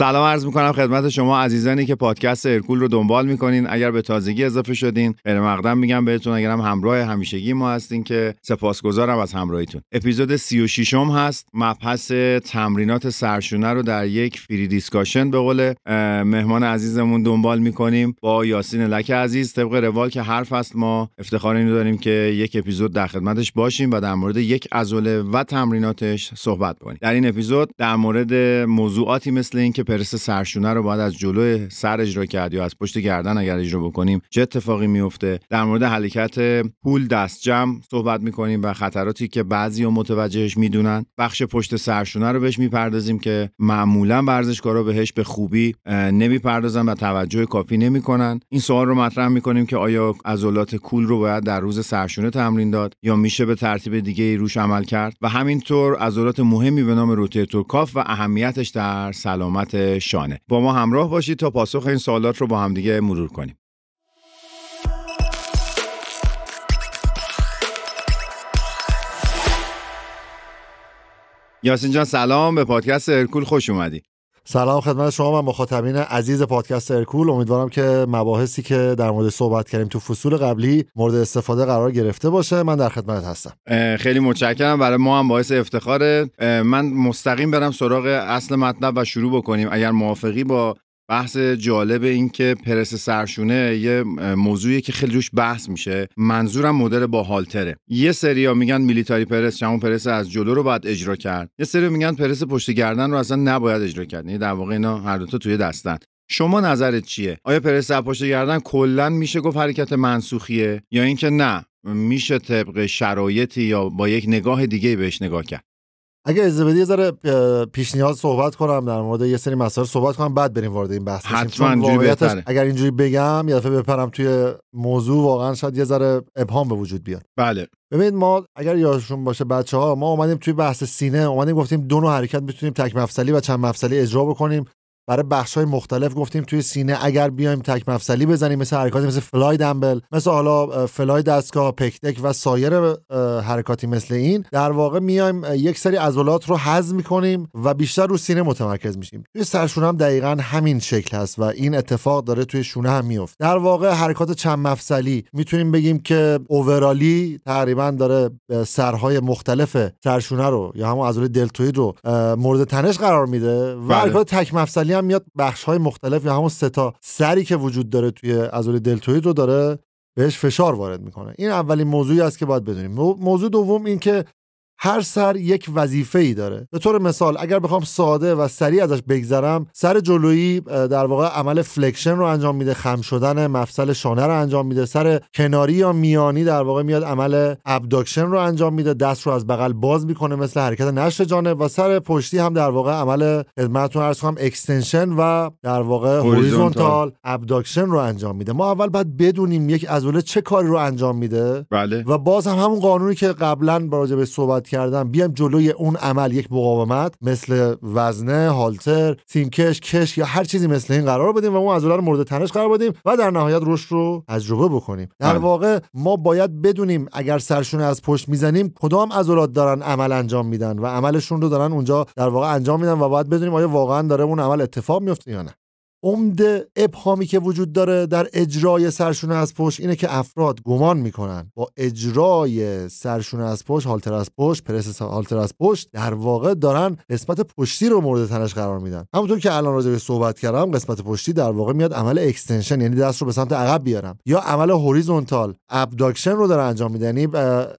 سلام عرض می‌کنم خدمت شما عزیزانی که پادکست ارکول رو دنبال می‌کنین. اگر به تازگی اضافه شدین خیر مقدم میگم بهتون اگر هم همراه همیشگی ما هستین که سپاسگزارم از همراهیتون. اپیزود 36 م هست مبحث تمرینات سرشونه رو در یک free discussion به قول مهمان عزیزمون دنبال می‌کنیم با یاسین لک عزیز طبق روال که حرف هست. ما افتخار اینو داریم که یک اپیزود در خدمتش باشیم و در مورد یک عضله و تمریناتش صحبت کنیم. در این اپیزود در مورد موضوعاتی مثل اینکه پرس سرشونه رو باید از جلو سر اجرا کرد یا از پشت گردن اگر اجرا بکنیم چه اتفاقی میفته؟ در مورد حرکت پول دست جمع صحبت می‌کنیم و خطراتی که بعضی متوجهش می‌دونن. بخش پشت سرشونه رو بهش می‌پردازیم که معمولا ورزشکارا بهش به خوبی نمی‌پردازن و توجه کافی نمی‌کنن. این سوال رو مطرح می‌کنیم که آیا عضلات کول رو باید در روز سرشونه تمرین داد یا میشه به ترتیب دیگه روش عمل کرد؟ و همینطور عضلات مهمی به نام روتیتور کاف و اهمیتش در سلامت شانه. با ما همراه باشید تا پاسخ این سوالات رو با همدیگه مرور کنیم. یاسین جان سلام. به پادکست ارکول خوش اومدی. سلام خدمت شما و مخاطبین عزیز پادکست ارکول. امیدوارم که مباحثی که در مورد صحبت کردیم تو فصول قبلی مورد استفاده قرار گرفته باشه. من در خدمت هستم. خیلی متشکرم. برای ما هم باعث افتخاره. من مستقیم برم سراغ اصل مطلب و شروع بکنیم. اگر موافقی با بحث جالب این که پرس سرشونه یه موضوعی که خیلی روش بحث میشه. منظورم مدل با هالتره. یه سریا میگن میلیتاری پرس همون پرس از جلو رو باید اجرا کرد. یه سری میگن پرس پشت گردن رو اصلا نباید اجرا کرد. یعنی در واقع اینا هر دو تا توی دستن. شما نظرت چیه؟ آیا پرس از پشت گردن کلا میشه گفت حرکت منسوخیه؟ یا اینکه نه میشه طبق شرایطی یا با یک نگاه دیگه بهش نگاه کرد؟ اگه اجازه بدی یه ذره پیش نیاز صحبت کنم در مورد یه سری مسائل صحبت کنم بعد بریم وارد این بحث حتما اگر اینجوری بگم یه دفعه بپرم توی موضوع واقعا شاید یه ذره ابهام به وجود بیاد. بله. ببینید ما اگر یادشون باشه بچه ها ما اومدیم توی بحث سینه اومدیم گفتیم دو نوع حرکت می‌تونیم تک مفصلی و چند مفصلی اجرا بکنیم. برای بخش های مختلف گفتیم توی سینه اگر بیایم تک مفصلی بزنیم مثل حرکاتی مثل فلای دمبل مثل حالا فلای دستگاه پکتک و سایر حرکاتی مثل این در واقع میایم یک سری عضلات رو حذف می‌کنیم و بیشتر رو سینه متمرکز میشیم توی سرشونه هم دقیقا همین شکل هست و این اتفاق داره توی شونه هم میفته در واقع حرکات چند مفصلی می‌تونیم بگیم که اوورالی تقریبا داره سرهای مختلف سرشونه رو یا همون عضله دلتوید رو مورد تنش قرار میده و بله. حرکات تک مفصلی هم میاد بخش های مختلف یا همون سه تا سری که وجود داره توی عضله دلتوید رو داره بهش فشار وارد می‌کنه. این اولین موضوعی است که باید بدونیم. موضوع دوم این که هر سر یک وظیفه ای داره. به طور مثال اگر بخوام ساده و سریع ازش بگذرم سر جلویی در واقع عمل flexion رو انجام میده خم شدن مفصل شانه رو انجام میده سر کناری یا میانی در واقع میاد عمل abduction رو انجام میده دست رو از بغل باز می‌کنه مثل حرکت نشر جانب و سر پشتی هم در واقع عمل خدمتتون عرض کنم extension و در واقع horizontal. abduction رو انجام میده. ما اول باید بدونیم یک عضله چه کاری رو انجام میده بله. و باز هم همون قانونی که قبلا راجع به صحبت کردم. بیایم جلوی اون عمل یک مقاومت مثل وزنه هالتر سیمکش کش یا هر چیزی مثل این قرار بدیم و اون عضله رو مورد تنش قرار بدیم و در نهایت رشد رو تجربه بکنیم. در بله. واقع ما باید بدونیم اگر سرشونه از پشت می‌زنیم کدام عضلات دارن عمل انجام میدن و عملشون رو دارن اونجا در واقع انجام میدن و باید بدونیم آیا واقعا داره اون عمل اتفاق میفته یا نه. عمده ابهامی که وجود داره در اجرای سرشونه از پشت اینه که افراد گمان می‌کنن. با اجرای سرشونه از پشت هالتر از پشت پرس هالتر از پشت در واقع دارن قسمت پشتی رو مورد تنش قرار میدن. همونطور که الان راجع به صحبت کردم قسمت پشتی در واقع میاد عمل extension یعنی دست رو به سمت عقب بیارم. یا عمل horizontal abduction رو داره انجام میده یعنی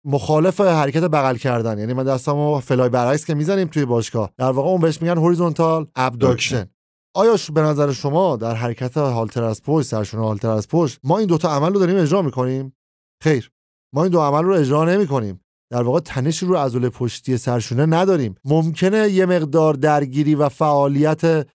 مخالف حرکت بغل کردن. یعنی من دستمو fly برعکس که می‌زنیم توی باشگاه. در واقع اون بهش میگن horizontal abduction. آیا به نظر شما در حرکت هالتر از پشت سرشونه هالتر از پشت ما این دوتا عمل رو داریم اجرا می‌کنیم؟ خیر. ما این دو عمل رو اجرا نمی کنیم در واقع تنشی رو عضله پشتی سرشونه نداریم. ممکنه یه مقدار درگیری و فعالیت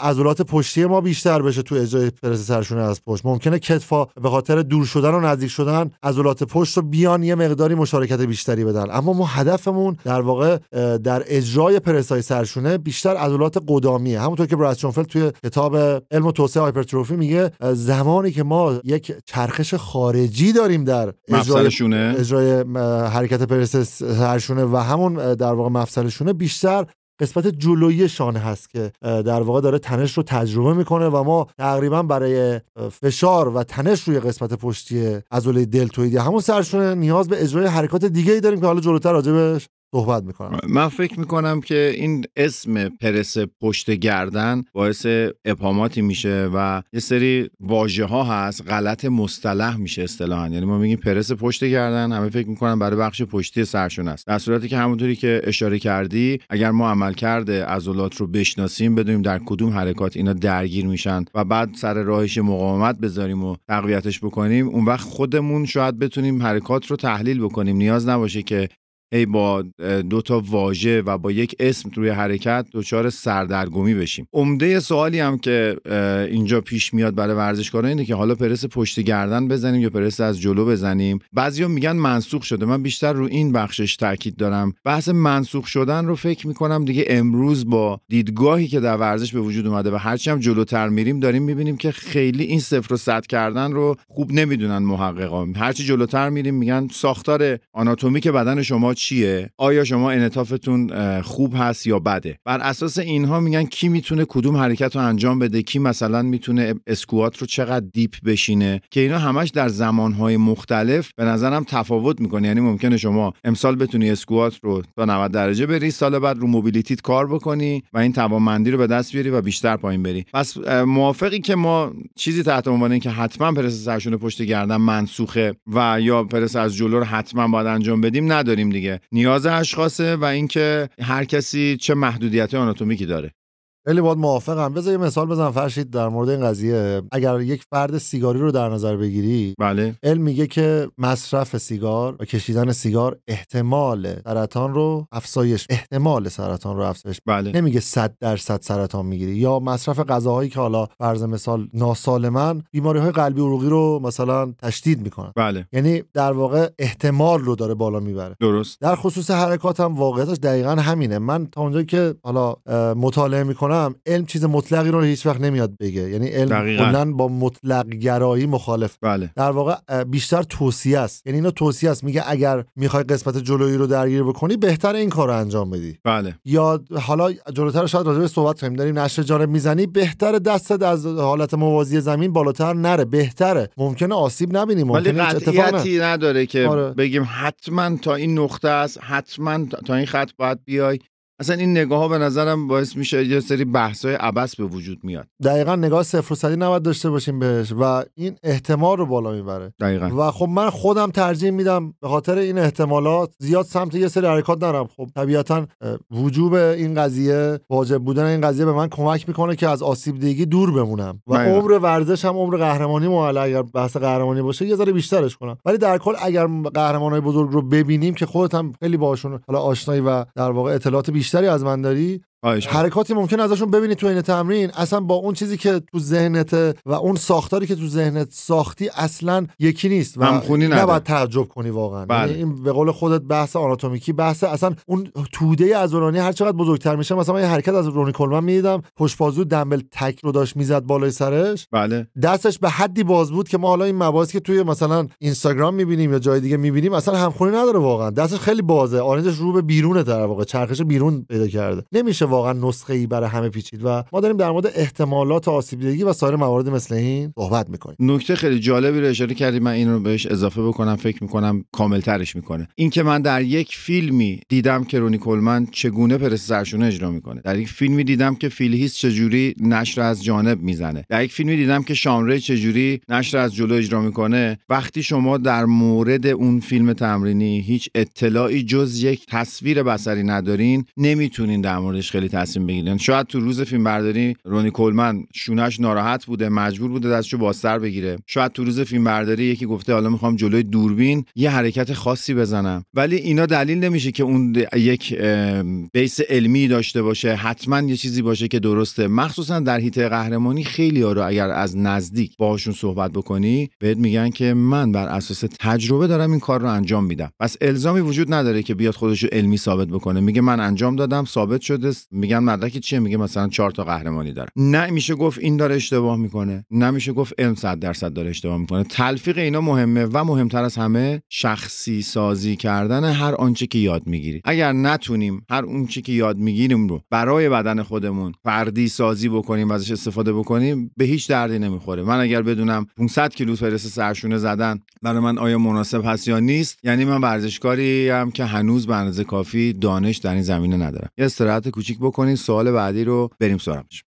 عضلات پشتی ما بیشتر بشه تو اجرای پرس سرشونه از پشت. ممکنه کتفا به خاطر دور شدن و نزدیک شدن عضلات پشت رو بیان یه مقداری مشارکت بیشتری بدن. اما ما هدفمون در واقع در اجرای پرس های سرشونه بیشتر عضلات قدامیه. همونطور که براس شونفلد توی کتاب علم و توسعه هایپرتروفی میگه زمانی که ما یک چرخش خارجی داریم در اجرای, اجرای حرکت پرس سرشونه و همون در واقع مفصل شونه بیشتر قسمت جلویی شانه هست که در واقع داره تنش رو تجربه می‌کنه و ما تقریبا برای فشار و تنش روی قسمت پشتی عضله دلتویدی همون سرشونه نیاز به اجرای حرکات دیگه ای داریم که حالا جلوتر راجبش صحبت می‌کنم. من فکر می‌کنم که این اسم پرس پشت گردن باعث ابهاماتی میشه و یه سری واژه ها هست غلط مصطلح میشه اصطلاحا. یعنی ما میگیم پرس پشت گردن همه فکر می‌کنن برای بخش پشتی سرشون است. در صورتی که همونطوری که اشاره کردی اگر ما عمل کرده عضلات رو بشناسیم بدونیم در کدوم حرکات اینا درگیر میشن و بعد سر راهش مقاومت بذاریم و تقویتش بکنیم اون وقت خودمون شاید بتونیم حرکات رو تحلیل بکنیم. نیاز نباشه که ای با دو تا واژه و با یک اسم روی حرکت دچار سردرگمی بشیم. عمده سوالی هم که اینجا پیش میاد برای ورزشکاران اینه که حالا پرس پشت گردن بزنیم یا پرس از جلو بزنیم. بعضیا میگن منسوخ شده. من بیشتر رو این بخشش تاکید دارم. بحث منسوخ شدن رو فکر می‌کنم دیگه امروز با دیدگاهی که در ورزش به وجود اومده و هرچی هم جلوتر میریم داریم می‌بینیم که خیلی این صفر و صد کردن رو خوب نمی‌دونن محققان. هرچی جلوتر میریم میگن ساختار آناتومیک بدن شما چیه؟ آیا شما انعطافتون خوب هست یا بده؟ بر اساس اینها میگن کی می‌تونه کدوم حرکت رو انجام بده؟ کی مثلا می‌تونه اسکوات رو چقدر deep بشینه؟ که اینا همش در زمانهای مختلف به نظرم تفاوت می‌کنه. یعنی ممکنه شما امسال بتونی اسکوات رو تا 90 درجه بری سال بعد رو mobility ت کار بکنی و این توانمندی رو به دست بیاری و بیشتر پایین بری. پس موافقی که ما چیزی تحت عنوان که حتما پرس سرشونه پشت گردن منسوخه و یا پرس از جلو رو حتما باید انجام بدیم نداریم دیگه. نیاز اشخاصه و اینکه هر کسی چه محدودیت آناتومیکی داره. خیلی باید موافقم. بذار یه مثال بزن فرشید در مورد این قضیه. اگر یک فرد سیگاری رو در نظر بگیری بله. علم میگه که مصرف سیگار و کشیدن سیگار احتمال سرطان رو افزایش احتمال سرطان رو افزایش. بله. نمیگه 100 درصد سرطان می‌گیری. یا مصرف غذاهایی که حالا فرض مثال ناسالمن بیماری های قلبی عروقی رو مثلا تشدید می‌کنن. بله. یعنی در واقع احتمال رو داره بالا می‌بره. درست. در خصوص حرکات هم واقعیتش دقیقا همینه. من تا اونجایی که حالا مطالعه می‌کنم علم چیز مطلقی رو هیچ وقت نمیاد بگه. یعنی علم کلا با مطلق گرایی مخالف. بله. در واقع بیشتر توصیه است. یعنی اینو توصیه است. میگه اگر می‌خوای قسمت جلویی رو درگیر بکنی بهتر این کار رو انجام بدی. بله. یا حالا جلوتر شاید راجع به صحبت کنیم. داریم نشر جانب می‌زنی بهتر دستت از حالت موازی زمین بالاتر نره. بهتره. ممکنه آسیب نبینیم ممکنه ولی قطعیتی نداره که آره. بگیم حتما تا این نقطه است حتما تا این خط باید بیای. اصلا این نگاه ها به نظرم باعث میشه یه سری بحث های عبس به وجود میاد. دقیقا نگاه صفر و صدی نباید داشته باشیم بهش و این احتمال رو بالا می‌بره. دقیقا. و خب من خودم ترجیح میدم به خاطر این احتمالات زیاد سمت یه سری حرکات نرم. خب طبیعتا وجوب این قضیه واجب بودن این قضیه به من کمک می‌کنه که از آسیب دیگی دور بمونم. و دقیقا. عمر ورزش هم عمر قهرمانی مو اگر بحث قهرمانی باشه یه ذره بیشترش کنم. ولی در کل اگر قهرمانای بزرگ رو ببینیم که خودت هم خیلی باشون حالا آشنایی و در واقع اطلاعات بیشتری از من داری؟ حرکاتی ممکن ازشون ببینی تو این تمرین. اصلا با اون چیزی که تو ذهنت و اون ساختاری که تو ذهنت ساختی اصلا یکی نیست و نباید تعجب کنی واقعا. بله. یعنی این به قول خودت بحث آناتومیکی بحث اصلا اون توده عضلانی هر چقدر بزرگتر میشه مثلا من یه حرکت از رونی کولمن می‌دیدم. پشت بازو دمبل تک رو داشت می‌زد بالای سرش. بله. دستش به حدی باز بود که ما حالا این مباحثی که توی مثلا اینستاگرام می‌بینیم یا جای دیگه می‌بینیم اصلا همخونی نداره واقعا. دستش خیلی بازه. آرنجش رو به بیرونه در واقع چرخش بیرون پیدا کرده. نمیشه واقعا نسخه ای برای همه پیچید و ما داریم در مورد احتمالات آسیب دیدگی و سایر موارد مثل این صحبت می‌کنیم. نکته خیلی جالبی رو اشاره کردیم من این رو بهش اضافه بکنم. فکر می‌کنم کامل ترش می‌کنه. این که من در یک فیلمی دیدم که رونی کولمن چگونه پرس سرشونه اجرا می‌کنه. در یک فیلمی دیدم که فیلهیس چجوری نشر از جانب می‌زنه. در یک فیلمی دیدم که شامره چجوری نشر از جلو اجرا می‌کنه. وقتی شما در مورد اون فیلم تمرینی هیچ اطلاعی جز یک تصویر بصری ندارین نمی‌تونین در موردش خیلی تصمیم بگیرین شاید تو روز فیلم برداری رونی کولمن شونش ناراحت بوده مجبور بوده دستشو بازتر بگیره. شاید تو روز فیلم برداری یکی گفته حالا می‌خوام جلوی دوربین یه حرکت خاصی بزنم. ولی اینا دلیل نمیشه که اون یک بیس علمی داشته باشه حتما یه چیزی باشه که درسته. مخصوصا در هیته قهرمانی خیلی ها رو اگر از نزدیک باهاشون صحبت بکنی بهت میگن که من بر اساس تجربه دارم این کار رو انجام میدم. پس الزامی وجود نداره که بیاد خودش رو علمی ثابت بکنه. میگه من انجام دادم ثابت شده میگن مدرک چیه؟ میگه مثلا چهار تا قهرمانی داره. نه میشه گفت این داره اشتباه می‌کنه. نمیشه گفت علم 100 درصد داره اشتباه می‌کنه. تلفیق اینا مهمه و مهمتر از همه شخصی سازی کردن هر آنچه که یاد می‌گیری. اگر نتونیم هر اونچه که یاد می‌گیریم رو برای بدن خودمون فردی سازی بکنیم و ازش استفاده بکنیم به هیچ دردی نمی‌خوره. من اگر بدونم 500 کیلو پرس سرشونه زدن برای من آیا مناسب هست یا نیست؟ یعنی من ورزشکاری هم که هنوز به اندازه کافی دانش در این زمینه ندارم. یه استراحت کوچیک بکنید. سوال بعدی رو بریم سراغش.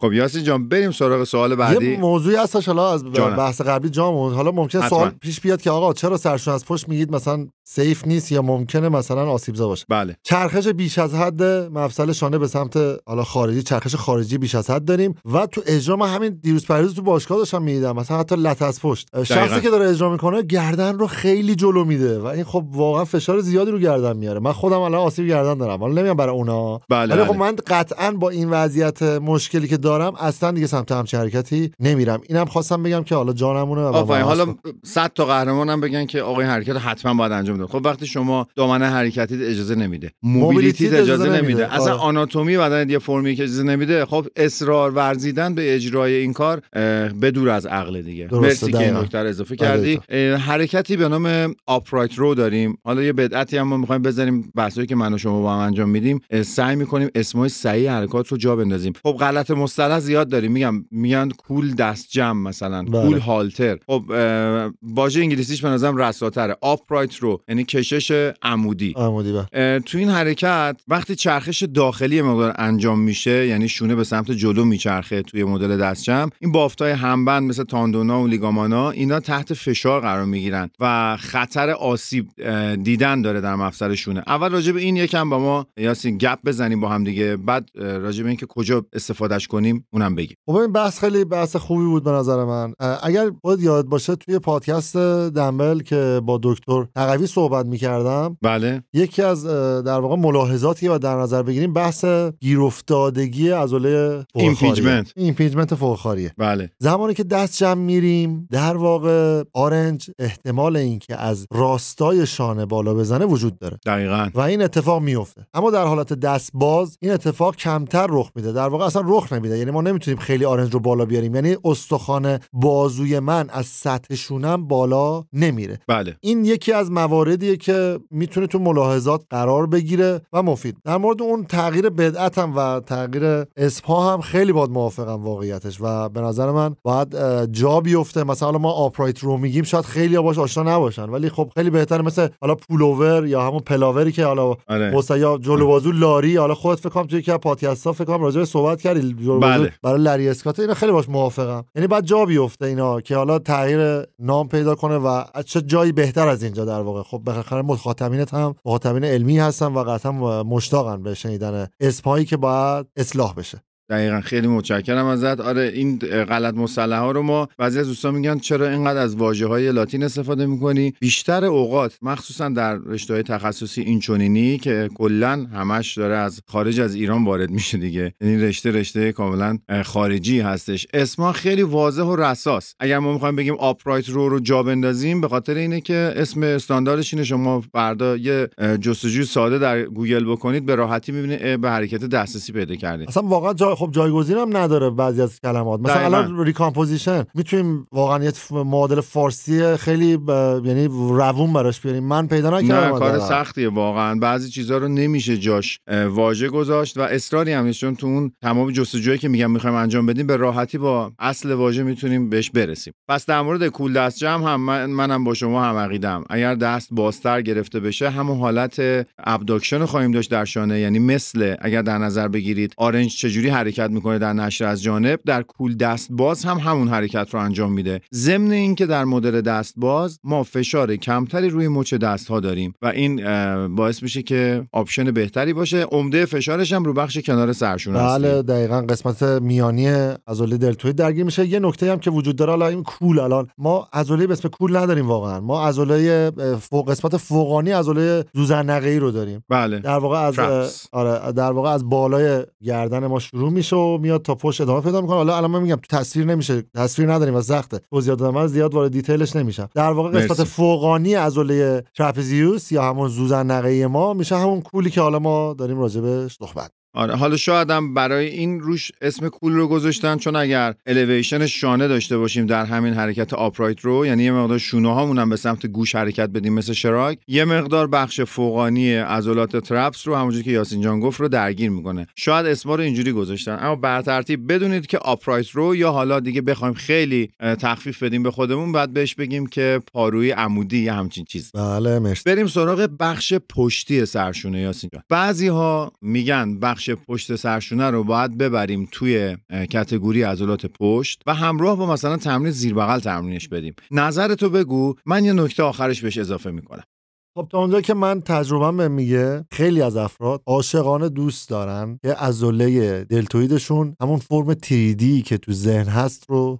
خب یاسین جان بریم سراغ سوال بعدی یه موضوعی هستش حالا از جانم. بحث قبلی جامون حالا ممکن. سوال پیش بیاد که آقا چرا سرشون از پشت میگید مثلا سیف نیست یا ممکنه مثلا آسیبزا باشه. بله. چرخش بیش از حد مفصل شانه به سمت حالا خارجی چرخش خارجی بیش از حد داریم و تو اجرا من همین دیروز پریروز تو باشگاه داشتم می‌دیدم. مثلا حتی لت از پشت. دقیقاً. شخصی که داره اجرا می‌کنه گردن رو خیلی جلو میده و این خب واقعا فشار زیادی رو گردن میاره من خودم الان آسیب گردن دارم. حالا نمیگم برای اونا. بله, ولی خب بله. من قطعا با این وضعیت مشکلی که دارم اصلا دیگه سمت همچین حرکتی نمیرم. اینم خواستم بگم که حالا جانمونه حالا هست. 100 تا قهرمانم بگن که آقا این حرکت حتما باید انجام بده خب وقتی شما دامنه حرکتی اجازه نمیده موبیلیتی اجازه اجازه نمیده. نمیده. اصلا آره. آناتومی بدن یه فرمی که اجازه نمیده خب اصرار ورزیدن به اجرای این کار اه، بدور از عقل دیگه. مرسی که این. نکته اضافه بله، کردی. حرکتی به نام آپرایت رو داریم. حالا یه بدعتی هم ما می‌خوایم بذاریم بحثایی که من و شما با هم انجام میدیم. سعی می‌کنیم اسمای صحیح حرکات رو جا بندازیم. خب غلط مصطلح زیاد داریم. میگم میگن کول دست جمع مثلا بله. کول هالتر خب واژه انگلیسیش به نظرم رساتره. آپرایت رو یعنی کشش عمودی. عمودی بله. تو این حرکت وقتی چرخش داخلی مقدار انجام میشه یعنی شونه به سمت جلو میچرخه توی مدل دستجم این بافتای همبند مثل تاندونا و لیگامانا اینا تحت فشار قرار می‌گیرن و خطر آسیب دیدن داره در مفصل شونه. اول راجع به این یکم با ما یاسین گپ بزنیم با هم دیگه. بعد اه، راجع به اینکه کجا استفادهش کنیم اونم بگیم. خب این بحث خیلی بحث خوبی بود به نظر من. اگر خودت یادت باشه توی پادکست دمبل که با دکتر تقوی صحبت می‌کردم بله. یکی از در واقع ملاحظاتی که باید در نظر بگیریم بحث گیرافتادگی عضله Impingement. impingement فوق خاریه بله. زمانی که دست جمع میریم در واقع آرنج احتمال اینکه از راستای شانه بالا بزنه وجود داره. دقیقا. و این اتفاق میفته اما در حالت دست باز این اتفاق کمتر رخ میده. در واقع اصلا رخ نمیده. یعنی ما نمی‌تونیم خیلی آرنج رو بالا بیاریم. یعنی استخوان بازوی من از سطح شونم بالا نمیره. بله. این یکی از مواردیه که می‌تونه تو ملاحظات قرار بگیره و مفید. در مورد اون تغییر بدعت هم و تغییر اسپا هم خیلی باد موافقم واقعیتش و به نظر من باید جا بیفته. مثلا ما آپرایت رو میگیم شاید خیلی باش آشنا نباشن ولی خب خیلی بهتره مثل حالا پولوور یا همون پلاوری که حالا آره. یا جلو بازو لاری. حالا خودت فکر کنم توی یکی از پادکست‌ها فکر کنم راجع به صحبت کردی. بله. برای لری اسکات اینا خیلی باش موافقم. یعنی بعد جا بیفته اینا که حالا تغییر نام پیدا کنه و چه جایی بهتر از اینجا در واقع. خب بالاخره مخاطبینت هم مخاطبین علمی هستن و قطعا مشتاقن به شنیدن اسمایی که باید اصلاح بشه. دقیقا خیلی متشکرم ازت. آره این غلط مصطلح ها رو ما بعضی از دوستان میگن چرا اینقدر از واژه های لاتین استفاده می‌کنی؟ بیشتر اوقات مخصوصا در رشته های تخصصی اینچنینی که کلا همش داره از خارج از ایران وارد میشه دیگه. یعنی رشته رشته کاملا خارجی هستش. اسما خیلی واضح و رساس. اگر ما می‌خوایم بگیم آپرایت رو رو جا بندازیم به خاطر اینه که اسم استانداردش اینه. شما فردا یه جستجوی ساده در گوگل بکنید به راحتی می‌بینید به حرکت دسترسی پیدا کردید. اصلا واقعا جا خب جایگزین هم نداره بعضی از کلمات. مثلا. الان recomposition می‌تونیم واقعا یه معادل فارسی خیلی ب- یعنی روون براش بیاریم. من پیدا نکردم کار. سختیه واقعا. بعضی چیزها رو نمیشه جاش واژه گذاشت و اصراری هم چون تو اون تمام جستجویی که میگم می‌خوایم انجام بدیم به راحتی با اصل واژه می‌تونیم بهش برسیم. پس در مورد کول دست جمع هم من منم با شما هم عقیدم اگر دست بازتر گرفته بشه همون حالت abduction خواهیم داشت در شانه. یعنی مثل اگر در نظر بگیرید آرنج چجوری حرکت حرکت می‌کنه در نشر از جانب در کول دست باز هم همون حرکت رو انجام میده. ضمن اینکه در مدل دست باز ما فشار کمتری روی مچ دست ها داریم و این باعث میشه که option بهتری باشه. عمده فشارش هم رو بخش کنار سرشونه بله دقیقا قسمت میانی عضله دلتوید درگیر میشه. یه نکته هم که وجود داره حالا این کول الان. ما عضله به اسم کول نداریم واقعا. ما عضله فوق قسمت فوقانی عضله ذوزنقه‌ای رو داریم. بله. در واقع از آره در واقع از بالای گردن ما شروع میشه و میاد تا پشت ادامه پیدا می‌کنه. حالا الان من میگم تو تصویر نمیشه تصویر نداریم و سخته. توضیحات دادم. زیاد وارد detail ش نمیشم. در واقع قسمت مرسی. فوقانی عضله trapezius یا همون ذوزنقه‌ای ما میشه همون کولی که حالا ما داریم راجبش صحبت آره حالا شاید هم برای این روش اسم کول رو گذاشتن چون اگر الیویشن شانه داشته باشیم در همین حرکت آپرایت رو یعنی یه مقدار شونه هامون هم به سمت گوش حرکت بدیم مثل شراک یه مقدار بخش فوقانی عضلات ترپس رو همونجوری که یاسین جان گفت رو درگیر می‌کنه. شاید اسما رو اینجوری گذاشتن. اما بر ترتیب بدونید که آپرایت رو یا حالا دیگه بخوایم خیلی تخفیف بدیم به خودمون بعد بهش بگیم که پاروی عمودی یا همچین چیز. بله مرسی. بریم سراغ بخش پشتی سرشونه یاسین جان. بعضی ها میگن بخش بخش پشت سرشونه رو باید ببریم توی کتگوری عضلات پشت و همراه با مثلا تمرین زیر بغل تمرینش بدیم. نظرتو بگو. من یه نکته آخرش بهش اضافه می‌کنم. خب تا اونجا که من تجربه به میگه خیلی از افراد عاشقانه دوست دارن که عضله دلتویدشون همون فرم تریدی که تو ذهن هست رو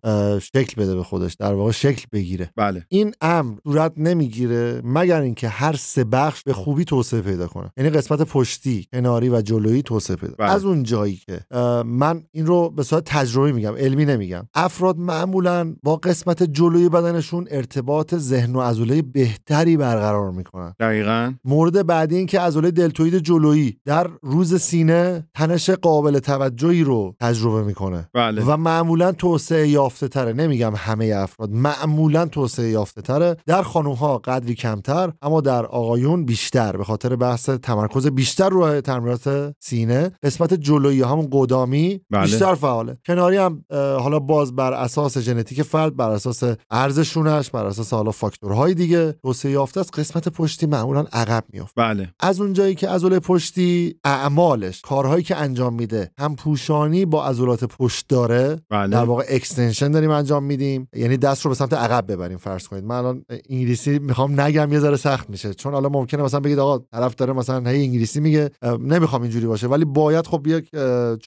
شکل بده به خودش در واقع شکل بگیره. بله. این امر صورت نمی‌گیره مگر اینکه هر سه بخش به خوبی توسعه پیدا کنه. یعنی قسمت پشتی کناری و جلویی توسعه پیدا بله. از اون جایی که من این رو به صورت تجربی میگم علمی نمیگم. افراد معمولا با قسمت جلویی بدنشون ارتباط ذهن و عضله بهتری برقرار می‌کنن. دقیقا. مورد بعدی این که عضله دلتوید جلویی در روز سینه تنش قابل توجهی رو تجربه می‌کنه. بله. و معمولا توسعه یافته تره. نمیگم همه افراد معمولا توسعه یافته تره. در خانوم ها قدری کمتر اما در آقایون بیشتر. به خاطر بحث تمرکز بیشتر روی تمرینات سینه قسمت جلویی همون قدامی بله. بیشتر فعاله. کناری هم حالا باز بر اساس ژنتیک فرد بر اساس ورزشونش بر اساس حالا فاکتورهای دیگه توسعه یافته است. قسمت پشتی معمولا عقب میافته. بله. از اونجایی که عضله پشتی اعمالش کارهایی که انجام میده هم پوشانی با عضلات پشت داره بله. در واقع اکستنشن داریم انجام میدیم. یعنی دست رو به سمت عقب ببریم فرض کنید. من الان انگلیسی می‌خوام نگم یه ذره سخت میشه. چون حالا ممکنه مثلا بگید آقا طرف داره مثلا هی انگلیسی میگه نمی‌خوام اینجوری باشه. ولی باید خب یک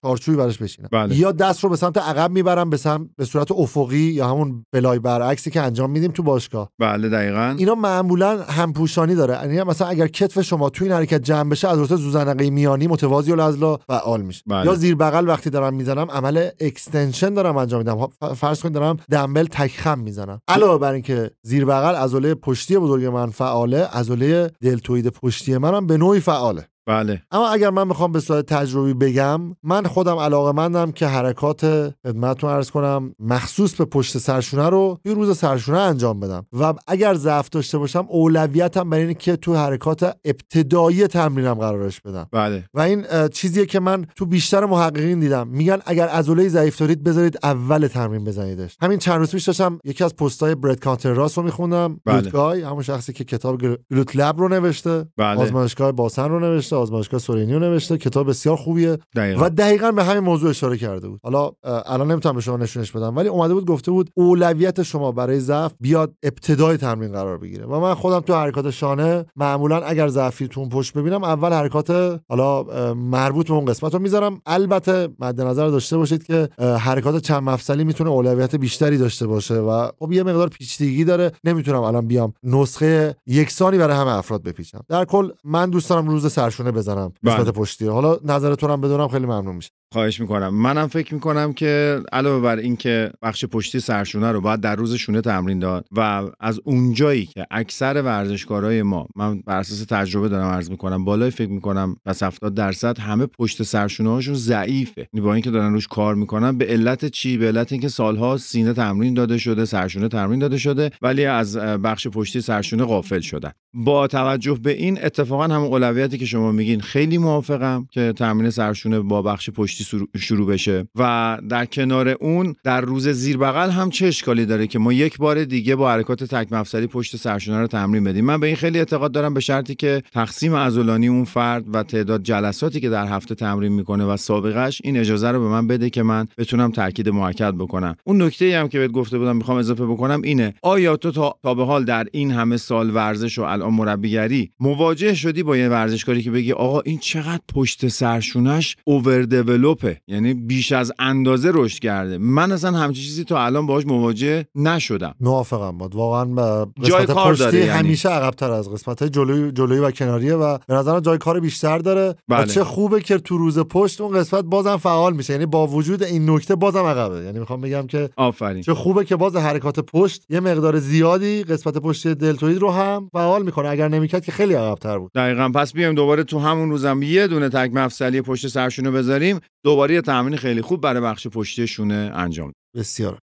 چارچوبی براش بچینم بله. یا دست رو به سمت عقب می‌برم به سمت به صورت افقی یا همون فلای برعکسی که انجام میدیم تو باشگاه. بله دقیقاً. اینا معمولا هم پوشانی داره. یعنی مثلا اگر کتف شما تو این حرکت جمع بشه از عضلات ذوزنقه میانی متوازی‌الاضلاع فعال میشه. بله. یا زیر بغل وقتی دارم می‌زنم عمل اکستنشن دارم انجام میدم. فرض کنید دارم دمبل تک خم می‌زنم. علاوه بر اینکه زیر بغل عضله پشتی بزرگ من فعاله عضله دلتوید پشتی منم به نوعی فعاله. بله. اما اگر من می‌خوام به صورت تجربی بگم من خودم علاقه مندم که حرکات خدمتتون ارز کنم مخصوص به پشت سرشونه رو توی روز سرشونه انجام بدم. و اگر ضعف داشته باشم اولویتم بر اینه که تو حرکات ابتدایی تمرینم قرارش بدم. بله. و این چیزیه که من تو بیشتر محققین دیدم. میگن اگر عضله ضعیف دارید بذارید اول تمرین بزنیدش. همین چند روز پیش داشتم یکی از پستای برد کانتر راس رو میخوندم. بله. همون شخصی که کتاب گلوت لب رو نوشته. بله. آزمایشگاه باسن رو نوشته. نوشته آزمایشگاه سورینیو نوشته کتاب بسیار خوبیه دقیقا. و دقیقا به همین موضوع اشاره کرده بود. حالا الان نمی‌تونم به شما نشونش بدم ولی اومده بود گفته بود اولویت شما برای ضعف بیاد ابتدای تمرین قرار بگیره. و من خودم تو حرکات شانه معمولا اگر ضعفیتون پشت ببینم اول حرکات حالا مربوط به اون قسمت رو می‌ذارم. البته مد نظر داشته باشید که حرکات چند مفصلی می‌تونه اولویت بیشتری داشته باشه و خب یه مقدار پیچیدگی داره. نمی‌تونم الان بیام نسخه یکسانی برای همه افراد بپیچم. در کل من دوست دارم روز سرشونه نشونه بزنم قسمت بله. پشتی حالا نظرتون هم بدونم خیلی ممنون میشه خواهش می‌کنم. منم فکر می‌کنم که علاوه بر اینکه بخش پشتی سرشونه رو باید در روز شونه تمرین داد و از اونجایی که اکثر ورزشکارای ما من بر اساس تجربه دارم عرض می‌کنم بالای فکر می‌کنم پس 70 درصد همه پشت سرشونه هاشون ضعیفه. یعنی با اینکه دارن روش کار می‌کنن به علت چی؟ به علت اینکه سالها سینه تمرین داده شده سرشونه تمرین داده شده ولی از بخش پشتی سرشونه غافل شدن. با توجه به این اتفاقا هم اولویتی که شما میگین خیلی موافقم که تمرین سرشونه با بخش پشتی پشتی شروع بشه. و در کنار اون در روز زیر بغل هم چه اشکالی داره که ما یک بار دیگه با حرکات تک مفصلی پشت سرشونه رو تمرین بدیم؟ من به این خیلی اعتقاد دارم به شرطی که تقسیم عضلانی اون فرد و تعداد جلساتی که در هفته تمرین می‌کنه و سابقش این اجازه رو به من بده که من بتونم تاکید موکد بکنم. اون نکته هم که بهت گفته بودم می‌خوام اضافه بکنم اینه آیا تو تا, به حال در این همه سال ورزش و الان مربیگری مواجه شدی با یه ورزشکاری که بگی آقا این چقدر پشت سرشونش اوور یعنی بیش از اندازه رشد کرده. من اصلا همچین چیزی تا الان باهاش مواجه نشدم. موافقم. بود واقعا جای کار داره یعنی. همیشه عقبتر از قسمت جلوی جلویی و کناریه و به نظرم جای کار بیشتر داره. بله. و چه خوبه که تو روز پشت اون قسمت بازم فعال میشه. یعنی با وجود این نکته بازم عقبه. یعنی می‌خوام بگم که آفرین. چه خوبه که باز حرکات پشت یه مقدار زیادی قسمت پشتی دلتوید رو هم فعال می‌کنه. اگر نمی‌کرد که خیلی عقبتر بود. دقیقا. پس بیایم دوباره تو همون روزم یه دونه تک مفصلی پشت سرشونو بذاریم. دوباره یه تمرین خیلی خوب برای بخش پشتی شونه انجام بسیار.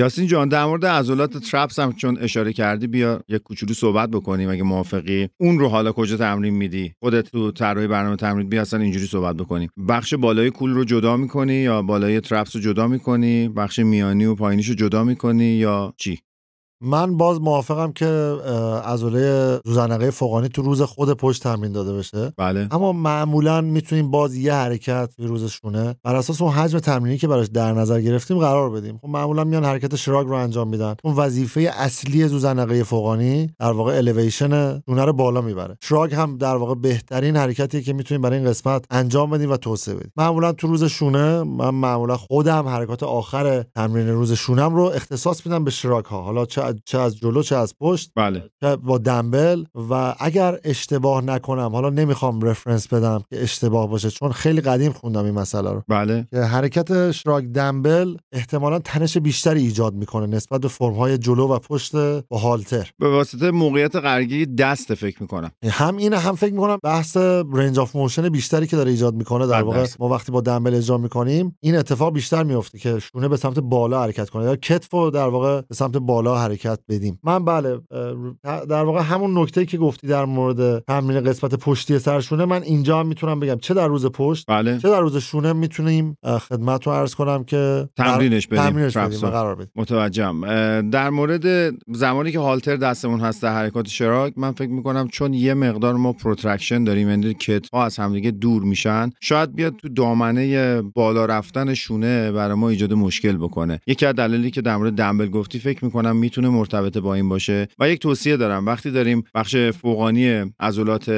یاسین جان در مورد عضلات ترپس هم چون اشاره کردی بیا یک کوچولو صحبت بکنیم اگه موافقی. اون رو حالا کجا تمرین میدی؟ خودت تو طراحی برنامه تمرین بیا اصلا اینجوری صحبت بکنیم. بخش بالای کول رو جدا می‌کنی یا بالای ترپس رو جدا می‌کنی؟ بخش میانی و پایینیش رو جدا می‌کنی یا چی؟ من باز موافقم که عضله زوزنقه فوقانی تو روز خود پشت تمرین داده بشه. بله. اما معمولا می‌تونیم باز یه حرکت به روزشونه. بر اساس اون حجم تمرینی که براش در نظر گرفتیم قرار بدیم. خب معمولا میان حرکت شراگ رو انجام میدن. اون وظیفه اصلی زوزنقه فوقانی در واقع الیویشن دونه رو بالا می‌بره. شراگ هم در واقع بهترین حرکتیه که می‌تونیم برای این قسمت انجام بدیم و توسعه بدیم. معمولا تو روز شونه من معمولا خودم حرکات آخر تمرین روز شونم رو اختصاص میدم به شراگ ها حالا چه چه از جلو چه از پشت بله. با دنبل و اگر اشتباه نکنم حالا نمی‌خوام رفرنس بدم که اشتباه باشه چون خیلی قدیم خوندم این مسئله رو. بله. که حرکت شراگ دنبل احتمالا تنش بیشتری ایجاد می‌کنه نسبت به فرم های جلو و پشت با هالتر. به واسطه موقعیت قرگی دست فکر می‌کنم. هم اینه هم فکر می‌کنم بحث range of motion بیشتری که داره ایجاد می‌کنه در واقع ما وقتی با دنبل اجرا می‌کنیم این اتفاق بیشتر میفته که شونه به سمت بالا حرکت کنه. یا کتف در واقع به سمت بالا حرکت بدیم. من بله در واقع همون نکته که گفتی در مورد تمرین قسمت پشتی سرشونه من اینجا هم می‌تونم بگم چه در روز پشت بله. چه در روز شونه می‌تونیم خدمت رو عرض کنم که تمرینش بدیم, تمرینش بدیم قرار بدیم. متوجهم. در مورد زمانی که هالتر دستمون هست در حرکات shrug من فکر می‌کنم چون یه مقدار ما protraction داریم یعنی کتف ها از همدیگه دور میشن شاید بیاد تو دامنه بالا رفتن شونه برای ما ایجاد مشکل بکنه. یکی از دلایلی که در مورد دنبل گفتی فکر می‌کنم می‌تونه مرتبط با این باشه و یک توصیه دارم. وقتی داریم بخش فوقانی عضلات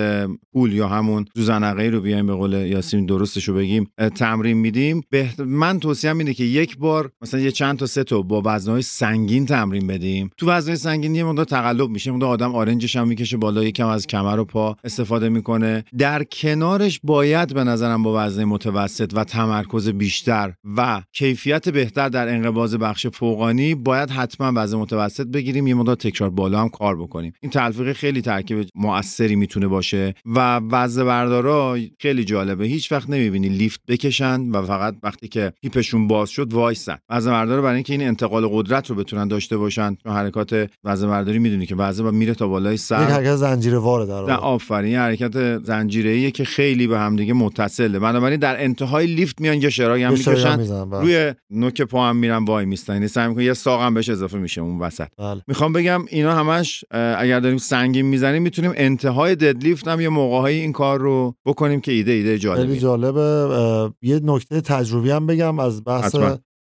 کول یا همون ذوزنقه رو بیایم به قول یاسین درستش رو بگیم تمرین میدیم من توصیه اینه که یک بار مثلا یه چند تا سه تا با وزنهای سنگین تمرین بدیم. تو وزنهای سنگین یه مقدار تقلب میشه مقدار آدم آرنجش هم می‌کشه بالا یکم از کمر و پا استفاده می‌کنه. در کنارش باید به نظرم با وزن متوسط و تمرکز بیشتر و کیفیت بهتر در انقباض بخش فوقانی باید حتما وزن متوسط بگیریم یه مقدار تکرار بالا هم کار بکنیم. این تلفیق خیلی ترکیب موثری می‌تونه باشه و وزن بردارا خیلی جالبه. هیچ وقت نمی‌بینی لیفت بکشن و فقط وقتی که هیپشون باز شد وایسن وزن بردارا برای اینکه این انتقال قدرت رو بتونن داشته باشن چون حرکات وزن برداری می‌دونی که وزن میره تا بالای سر. یک حرکت زنجیره واره در آفرین. حرکت زنجیره که خیلی به هم دیگه متصله. بنابراین در انتهای لیفت میان یه شراگ هم می‌کشن. بله. روی نوک پا هم میرن وای میستن. یعنی سعی می‌کنن یه ساق هم بهش اضافه میشه اون وسط. بله. می‌خوام بگم اینا همش اگر داریم سنگین می‌زنیم می‌تونیم انتهای ددلیفت هم یه موقعهایی این کار رو بکنیم که ایده ایده جالبه خیلی جالبه. یه نکته تجربی هم بگم از بحث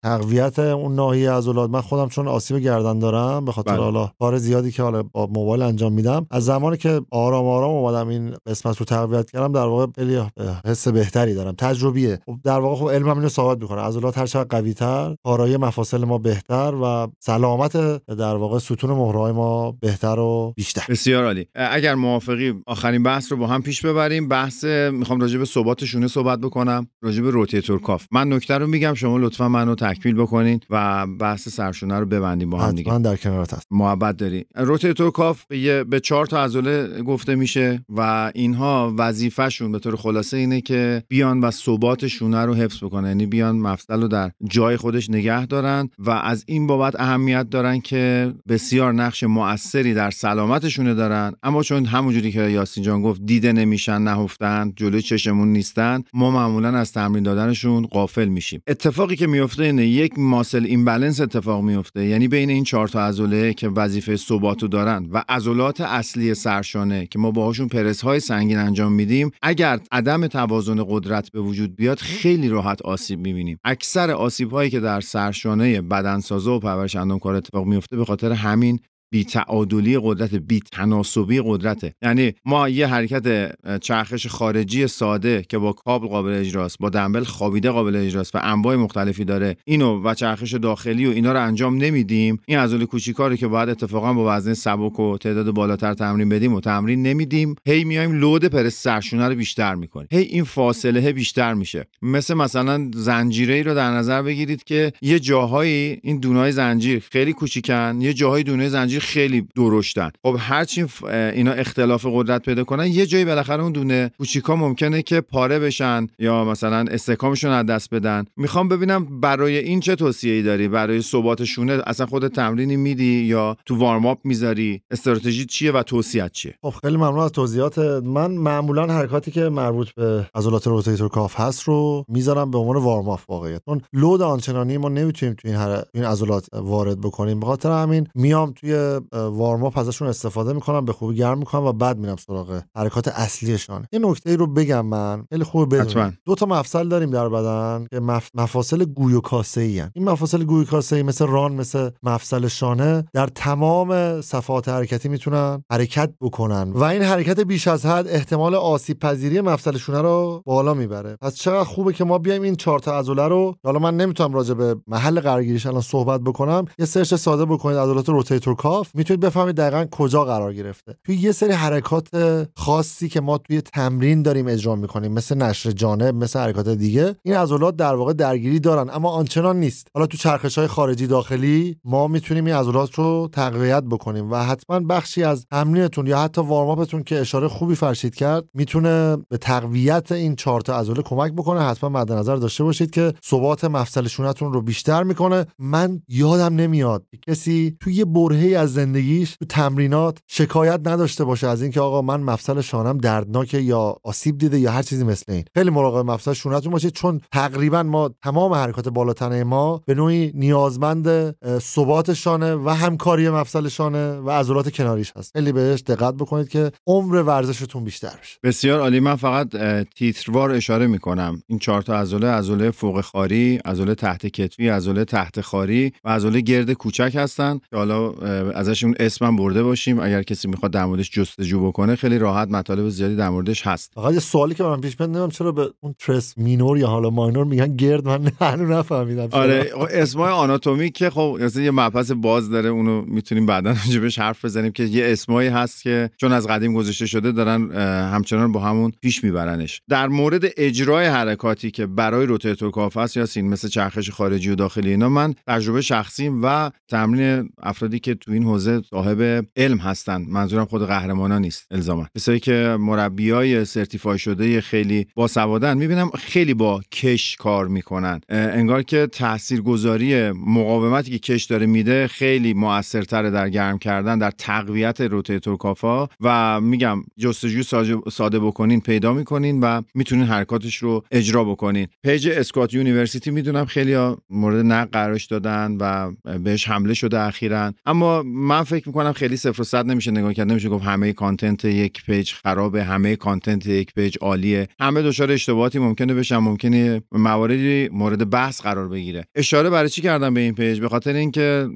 تقویت اون ناحیه عضلات من خودم چون آسیب گردن دارم به خاطر بله. حالا کار زیادی که حالا با موبایل انجام میدم از زمانی که آرام آرام اومدم این قسمت رو تقویت کردم در واقع خیلی حس بهتری دارم. تجربیه. خب در واقع خب علمم اینو ثابت می‌کنه. عضلات هر چقدر قوی تر کارایی مفاصل ما بهتر و سلامت در واقع ستون مهره‌های ما بهتر و بیشتر. بسیار عالی. اگر موافقی آخرین بحث رو با هم پیش ببریم. بحث می‌خوام راجع به ثبات شونه صحبت بکنم. راجع به rotator cuff. من نکته رو میگم شما لطفا منو تکمیل بکنین و بحث سرشونه رو ببندیم با هم دیگه. در کنارت هست محبت داری. rotator cuff به, به چهار تا عضله گفته میشه و اینها وظیفهشون به طور خلاصه اینه که بیان و ثبات شونه رو حفظ بکنن. یعنی بیان مفصل رو در جای خودش نگه دارن و از این بابت اهمیت دارن که بسیار نقش مؤثری در سلامت شونه دارن. اما چون همونجوری که یاسین جان گفت دیده نمیشن نهفتن جلوی چشمون نیستن ما معمولا از تمرین دادنشون قافل میشیم. اتفاقی که میفته اینه یک ماسل ایمبالانس اتفاق میفته. یعنی بین این چهار تا عضله که وظیفه ثباتو دارن و عضلات اصلی سرشانه که ما باهاشون پرس های سنگین انجام میدیم اگر عدم توازن قدرت به وجود بیاد خیلی راحت آسیب می‌بینیم. اکثر آسیب هایی که در سرشانه بدنسازه و پرورش اندامکار اتفاق میفته به خاطر همین بی تعادلی قدرت بی تناسبی قدرته. یعنی ما یه حرکت چرخش خارجی ساده که با کابل قابل اجراست با دنبل خوابیده قابل اجراست و انواع مختلفی داره اینو و چرخش داخلی و اینا رو انجام نمیدیم این عضله کوچیکا که باید اتفاقا با وزن سبک و تعداد بالاتر تمرین بدیم و تمرین نمیدیم. هی میایم لود پرس سرشونه رو بیشتر می‌کنیم. هی این فاصله بیشتر میشه. مثل مثلا زنجیره ای رو در نظر بگیرید که یه جاهایی این دونای زنجیر خیلی کوچیکن یه جاهای دونه زنجیر خیلی درشتن. خب هرچی اینا اختلاف قدرت پیدا کنن یه جایی بالاخره اون دونه کوچیکا ممکنه که پاره بشن یا مثلا استحکامشون از دست بدن. می‌خوام ببینم برای این چه توصیه‌ای داری؟ برای ثبات شونه اصلا خود تمرینی میدی یا تو warm up می‌ذاری؟ استراتژی چیه و توصیه‌ت چیه؟ خب خیلی ممنون از توضیحات. من معمولا حرکاتی که مربوط به عضلات rotator cuff هست رو می‌ذارم به عنوان warm up واقعیت. اون load آنچنانی ما نمی‌تونیم تو این هر... این عضلات وارد بکنیم. به خاطر همین میام توی warm up ازشون استفاده می‌کنم به خوبی گرم می‌کنم و بعد میرم سراغ حرکات اصلیشون. یه نکته ای رو بگم من خیلی خوبه بدونم دو تا مفصل داریم در بدن که مف... مفاصل گوی و کاسه ای این مفاصل گوی کاسه ای مثل ران مثل مفصل شانه در تمام صفحات حرکتی می‌تونن حرکت بکنن. و این حرکت بیش از حد احتمال آسیب پذیری مفصل شونه رو بالا می‌بره. پس چقدر خوبه که ما بیایم این چهار تا عضله رو. حالا من نمی‌تونم راجع به محل قرارگیریش الان صحبت بکنم. یه search ساده بکنید عضلات rotator cuff می‌تونید بفهمید دقیقا کجا قرار گرفته. توی یه سری حرکات خاصی که ما توی تمرین داریم اجرا می‌کنیم مثل نشر جانب مثل حرکات دیگه این عضلات در واقع درگیری دارن اما آنچنان نیست. حالا تو چرخش های خارجی داخلی ما می‌تونیم این عضلات رو تقویت بکنیم و حتما بخشی از تمرینتون یا حتی warm up تون که اشاره خوبی فرشید کرد می‌تونه به تقویت این چهار تا عضله کمک بکنه. حتما مد نظر داشته باشید که ثبات مفصل شونتون رو بیشتر می‌کنه. من یادم نمیاد کسی توی یه برهه از زندگیش تو تمرینات شکایت نداشته باشه از اینکه آقا من مفصل شانم دردناکه یا آسیب دیده یا هر چیزی مثل این. خیلی مراقب مفصل شونتون باشید چون تقریبا ما تمام حرکات بالاتنه ما به نوعی نیازمند ثبات شانه و همکاری مفصل شانه و عضلات کناریش هست. خیلی بهش دقت بکنید که عمر ورزشتون بیشتر بشه. بسیار عالی. من فقط تیتروار اشاره می‌کنم. این چهار تا عضله عضله فوق خاری عضله تحت کتفی عضله تحت خاری و عضله گرد کوچک هستن که حالا ازشون اسمم برده باشیم. اگر کسی می‌خواد در موردش جستجو بکنه خیلی راحت مطالب زیادی در موردش هست. فقط یه سوالی که من پیش میاد نمی‌دونم چرا به اون ترس مینور یا حالا ماینور میگن گرد. من هنوز نفهمیدم آره اسمای آناتومی که خب یه مبحث باز داره اونو می‌تونیم بعدا بهش حرف بزنیم که یه اسمایی هست که چون از قدیم گذاشته شده دارن همچنان با همون پیش میبرنش. در مورد اجرای حرکاتی که برای rotator cuff است یاسین مثل چرخش خارجی و داخلی اینا من تجربه شخصیم و تمرین افرادی که تو این حوزه صاحب علم هستن منظورم خود قهرمانا نیست الزاما. کسایی که مربیای certify شده خیلی با سوادن می‌بینم خیلی با کش کار می‌کنن. انگار که تاثیرگذاری مقاومتی که کش داره میده خیلی موثرتره در گرم کردن در تقویت rotator cuff ا و میگم جستجو ساده بکنین پیدا می‌کنین و می‌تونین حرکاتش رو اجرا بکنین. page اسکات یونیورسیتی می‌دونم خیلی مورد نقد قرارش دادن و بهش حمله شده اخیرا. اما من فکر می‌کنم خیلی صفر و صد نمیشه نگاه کرد. نمیشه گفت همه content یک page خرابه همه content یک page عالیه. همه دچار اشتباهاتی ممکنه بشن ممکنه مواردی مورد بحث قرار بگیره. اشاره برای چی کردم به این page به خاطر اینکه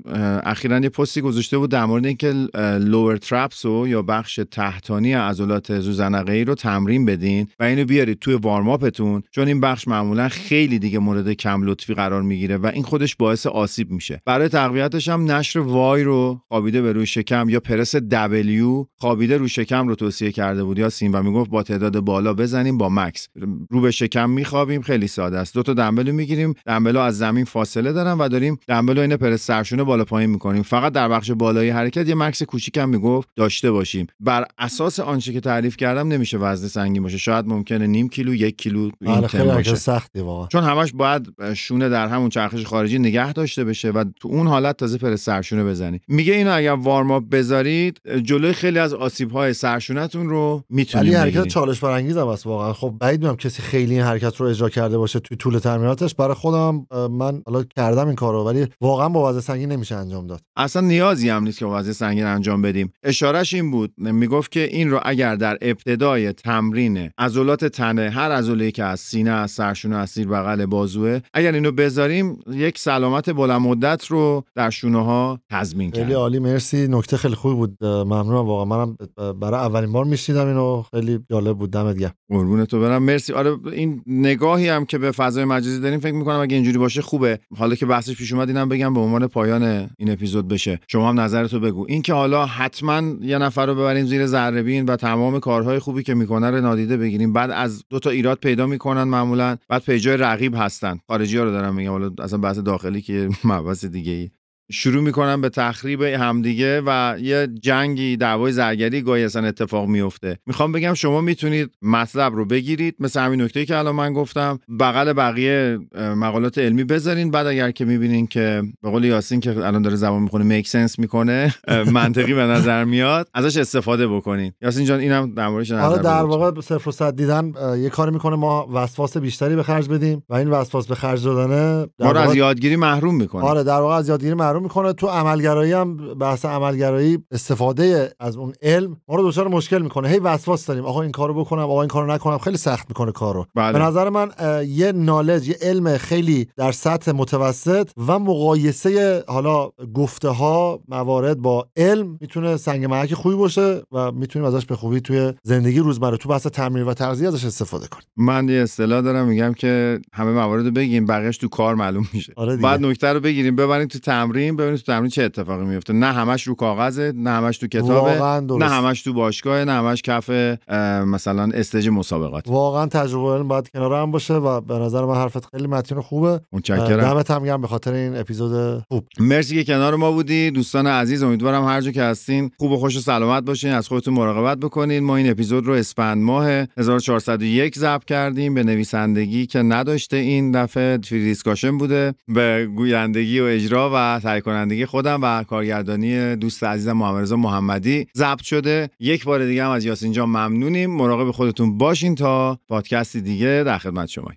اخیرا یه پستی گذاشته بود در مورد اینکه lower traps یا بخش تحتانی عضلات ذوزنقه ای رو تمرین بدین و اینو بیارید توی warm up تون چون این بخش معمولا خیلی دیگه مورد کم لطفی قرار می‌گیره و این خودش باعث آسیب میشه. برای تقویتش هم نشر Y رو خوابیده به روی شکم یا پرس W خوابیده رو شکم رو توصیه کرده بود یاسین و می‌گفت با تعداد بالا بزنیم با مکس. رو به شکم میخوابیم خیلی ساده است. دو تا دنبل می‌گیریم. دنبل از زمین فاصله دارن و داریم دنبل عین پرس سرشونه بالا پایین می‌کنیم. فقط در بخش بالایی حرکت یه مکس کوچیکم می‌گفت داشته باشیم. بر اساس آنچه که تعریف کردم نمیشه وزن سنگین باشه. شاید ممکنه نیم کیلو یک کیلو این خیلی باشه. سختی واقعا. چون همش باید شونه در همون چرخش خارجی نگه داشته بشه و تو اون حالت تازه پر سرشونه بزنی. میگه اینو اگر وارم بذارید جلوی خیلی از آسیب های سرشونتون رو ولی می‌تونید این حرکت بگیرید چالش برانگیز هم است واقعا. خب بعید می‌دونم کسی خیلی این حرکت رو اجرا کرده باشه توی طول تمریناتش برای خودم من حالا کردم این کارو ولی واقعا با وزن سنگین نمیشه انجام داد. اصلا نیازی هم نیست که وزن سنگین انجام بدیم. اشارش این بود می‌گفت که این رو اگر در ابتدای تمرین عضلات تنه هر عضله که از سینه از سرشونه از زیر بغل بازوه اگر اینو بذاریم یک سلامت بلند مدت رو در شونه ها تضمین کرد. عالی مرسی. نکته خیلی خوبی بود. ممنونم. واقعا منم برای اولین بار میشنیدم اینو. خیلی جالب بود. دمت گرم. قربون تو برم. مرسی. آره این نگاهی هم که به فضای مجازی داریم فکر می‌کنم اگه اینجوری باشه خوبه. حالا که بحثش پیش اومد اینم بگم به عنوان پایان این اپیزود بشه. شما هم نظرتو بگو. این که حالا حتما یه نفر رو ببریم زیر ذره بین و تمام کارهای خوبی که می‌کنه رو نادیده بگیریم. بعد از دو تا ایراد پیدا می‌کنن معمولا. بعد پیجای رقیب هستن. خارجی ها رو دارم میگم. حالا اصلا بحث داخلی که مبحث دیگه ای شروع می‌کنن به تخریب همدیگه و یه جنگی دعوای زرگری گاهی اصلا اتفاق میفته می‌خوام بگم شما می‌تونید مطلب رو بگیرید. مثل همین نکته که الان من گفتم بغل بقیه مقالات علمی بذارین. بعد اگر که می‌بینین که به قول یاسین که الان داره زبان می‌خونه میک سنس می‌کنه منطقی به نظر میاد ازش استفاده بکنین. یاسین جان اینم در موردش نظر حالا در. واقع صفر و صد دیدن یه کاری می‌کنه. ما وسواس بیشتری به خرج بدیم و این وسواس به خرج دادنه در ما رو از یادگیری محروم می‌کنه. آره در واقع از یادگیری محروم می‌کنه. تو عملگرایی هم بحث عملگرایی استفاده از اون علم ما رو دچار مشکل می‌کنه. هی وسواس داریم. آقا این کارو بکنم آقا این کارو نکنم. خیلی سخت می‌کنه کارو. بله. به نظر من یه نالج یه علم خیلی در سطح متوسط و مقایسه حالا گفته ها موارد با علم می‌تونه سنگ محک خوبی باشه و می‌تونیم ازش به خوبی توی زندگی روزمره تو بحث تمرین و تغذیه ازش استفاده کنیم. من یه اصطلاح دارم. میگم که همه موارد رو بگیم بقیهش تو کار معلوم میشه. آره دیگه. بعد نکته رو بگیریم. ببریم تو تمرین. ببینید تو تمرین چه اتفاقی میفته. نه همش رو کاغذه نه همش تو کتابه. نه همش تو باشگاه نه همش کف مثلا استیج مسابقات. واقعا تجربه باید کنار هم باشه و به نظر من حرفت خیلی متین خوبه. متشکرم. دمت هم گرم به خاطر این اپیزود خوب. مرسی که کنار ما بودی. دوستان عزیز امیدوارم هر جا که هستین خوب و خوش و سلامت باشین. از خودتون مراقبت بکنین. ما این اپیزود رو اسفند ماه 1401 ضبط کردیم. به نویسندگی که نداشته این دفعه فری دیسکاشن بوده. به گویندگی و اجرا و تهیه کنندگی خودم و کارگردانی دوست عزیزم محمد محمدی ضبط شده. یک بار دیگه هم از یاسین جان ممنونیم. مراقب خودتون باشین تا پادکستی دیگه در خدمت شما.